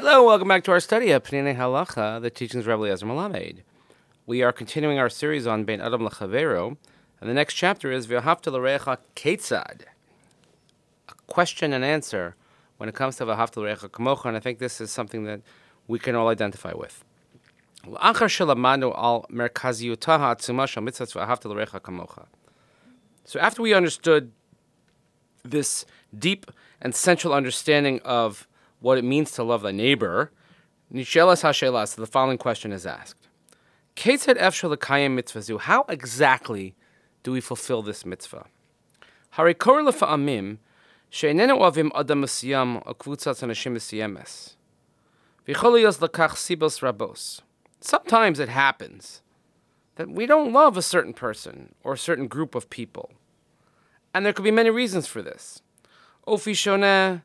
Hello, welcome back to our study of Peninei Halacha, the teachings of Rabbi Eliezer Melamed. We are continuing our series on Bein Adam Lechaveiro, and the next chapter is V'ahavta l'recha ketzad, a question and answer when it comes to V'ahavta l'recha kamocha, and I think this is something that we can all identify with. So after we understood this deep and central understanding of what it means to love thy neighbor, Nishelas Hashelas, the following question is asked. How exactly do we fulfill this mitzvah? Sometimes it happens that we don't love a certain person or a certain group of people. And there could be many reasons for this. Ofi shoneh,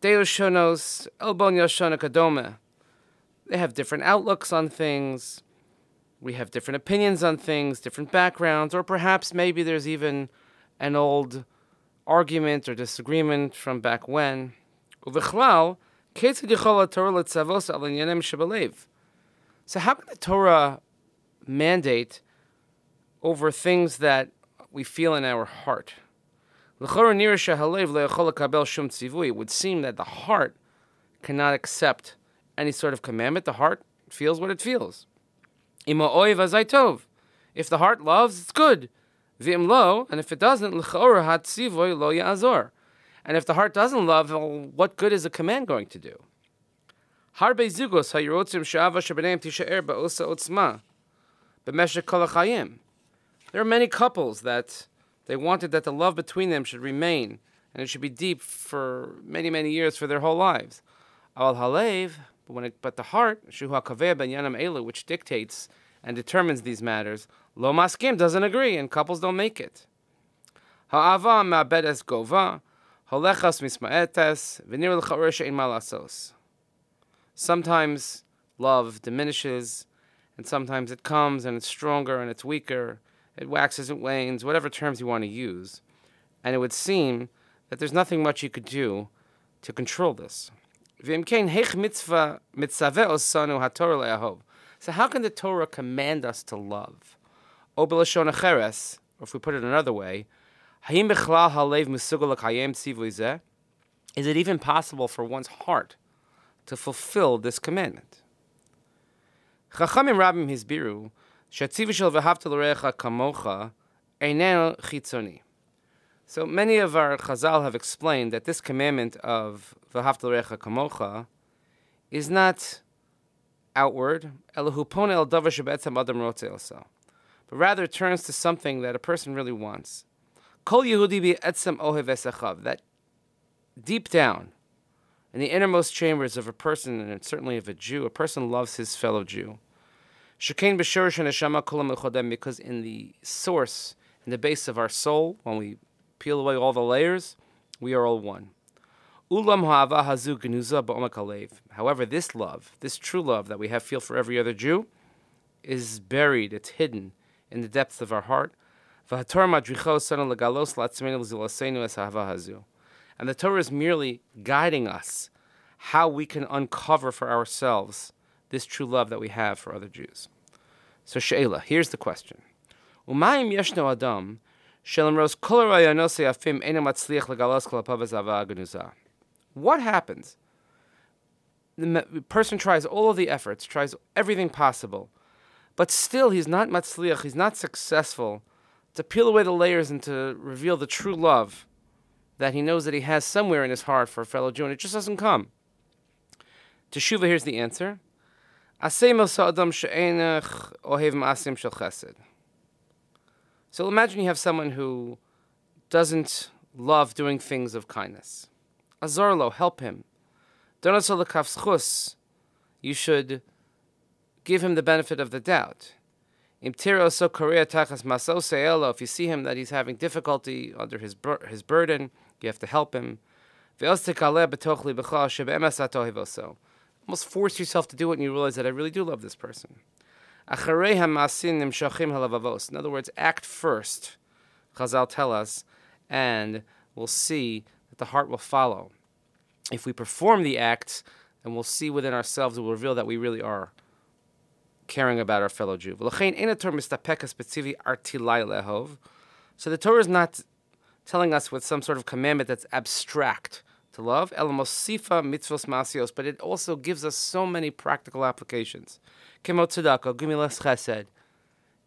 Deus shonos, elbon yoshona kadome. They have different outlooks on things. We have different opinions on things, different backgrounds, or perhaps maybe there's even an old argument or disagreement from back when. So how can the Torah mandate over things that we feel in our heart? It would seem that the heart cannot accept any sort of commandment. The heart feels what it feels. If the heart loves, it's good. And if it doesn't, and if the heart doesn't love, well, what good is a command going to do? There are many couples that they wanted that the love between them should remain and it should be deep for many, many years for their whole lives. Al halev, but when it, but the heart, shuha kaveh ben yanam elu, which dictates and determines these matters, lo maskim doesn't agree, and couples don't make it. Ha'ava ma'bedes gova, holechas misma'etes, v'nir l'chaur she'in malasos. Sometimes love diminishes, and sometimes it comes and it's stronger and it's weaker, it waxes, it wanes, whatever terms you want to use. And it would seem that there's nothing much you could do to control this. So how can the Torah command us to love? Or if we put it another way, is it even possible for one's heart to fulfill this commandment? Chachamim Hizbiru so many of our Chazal have explained that this commandment of v'havta l'recha kamocha is not outward, el davar but rather turns to something that a person really wants. Kol Yehudi that deep down, in the innermost chambers of a person, and certainly of a Jew, a person loves his fellow Jew. B'shorish neshama kulam because in the source, in the base of our soul, when we peel away all the layers, we are all one. Ulam ha'ava hazu ba'omak However, this love, this true love that we have feel for every other Jew, is buried, it's hidden in the depths of our heart. And the Torah is merely guiding us how we can uncover for ourselves this true love that we have for other Jews. So Sheila, here's the question. Umayim yeshno adam What happens? The person tries all of the efforts, tries everything possible, but still he's not matzliach, he's not successful to peel away the layers and to reveal the true love that he knows that he has somewhere in his heart for a fellow Jew, and it just doesn't come. Teshuva, here's the answer. So imagine you have someone who doesn't love doing things of kindness. Azorlo, help him. You should give him the benefit of the doubt. If you see him that he's having difficulty under his, bur- his burden, you have to help him almost force yourself to do it and you realize that I really do love this person. In other words, act first, Chazal tell us, and we'll see that the heart will follow. If we perform the act, and we'll see within ourselves, it will reveal that we really are caring about our fellow Jew. So the Torah is not telling us with some sort of commandment that's abstract to love, mitzvos masios, but it also gives us so many practical applications. Kemo tzedakah, gumilas chesed,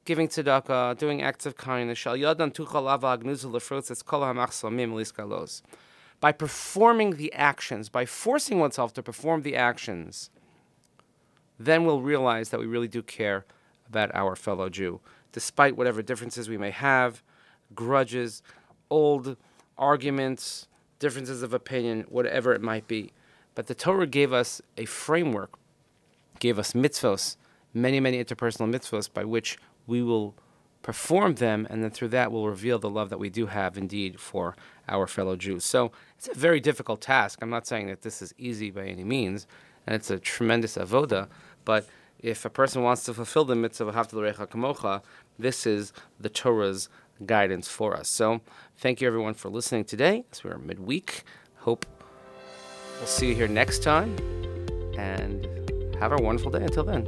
giving tzedakah, doing acts of kindness. Shal yadan tuchal ava agnuzu lefrutzes kol hamachsomim liskalos. By performing the actions, by forcing oneself to perform the actions, then we'll realize that we really do care about our fellow Jew, despite whatever differences we may have, grudges, old arguments, differences of opinion, whatever it might be. But the Torah gave us a framework, gave us mitzvos, many, many interpersonal mitzvos by which we will perform them, and then through that we'll reveal the love that we do have indeed for our fellow Jews. So it's a very difficult task. I'm not saying that this is easy by any means, and it's a tremendous avoda, but if a person wants to fulfill the mitzvah of Haftal Kamocha, this is the Torah's guidance for us. So thank you everyone for listening today as we are midweek. Hope we'll see you here next time and have a wonderful day until then.